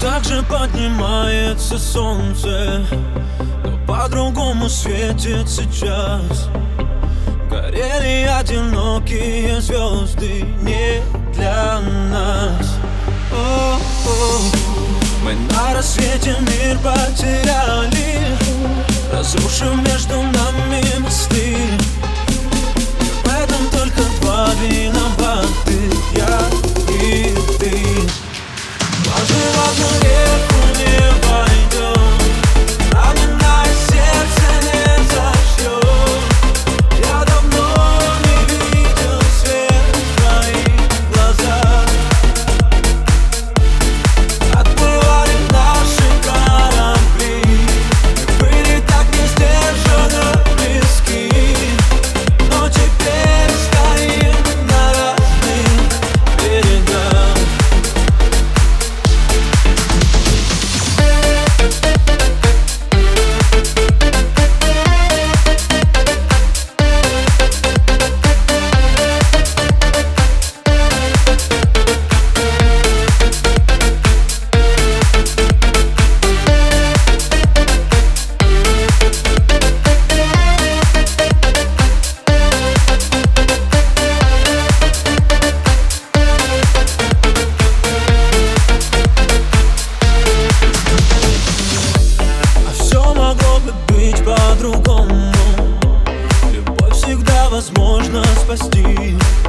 Так же поднимается солнце Но по-другому светит сейчас. Горели одинокие звезды Не для нас. О -о. Мы на рассвете мир потеряли self-esteem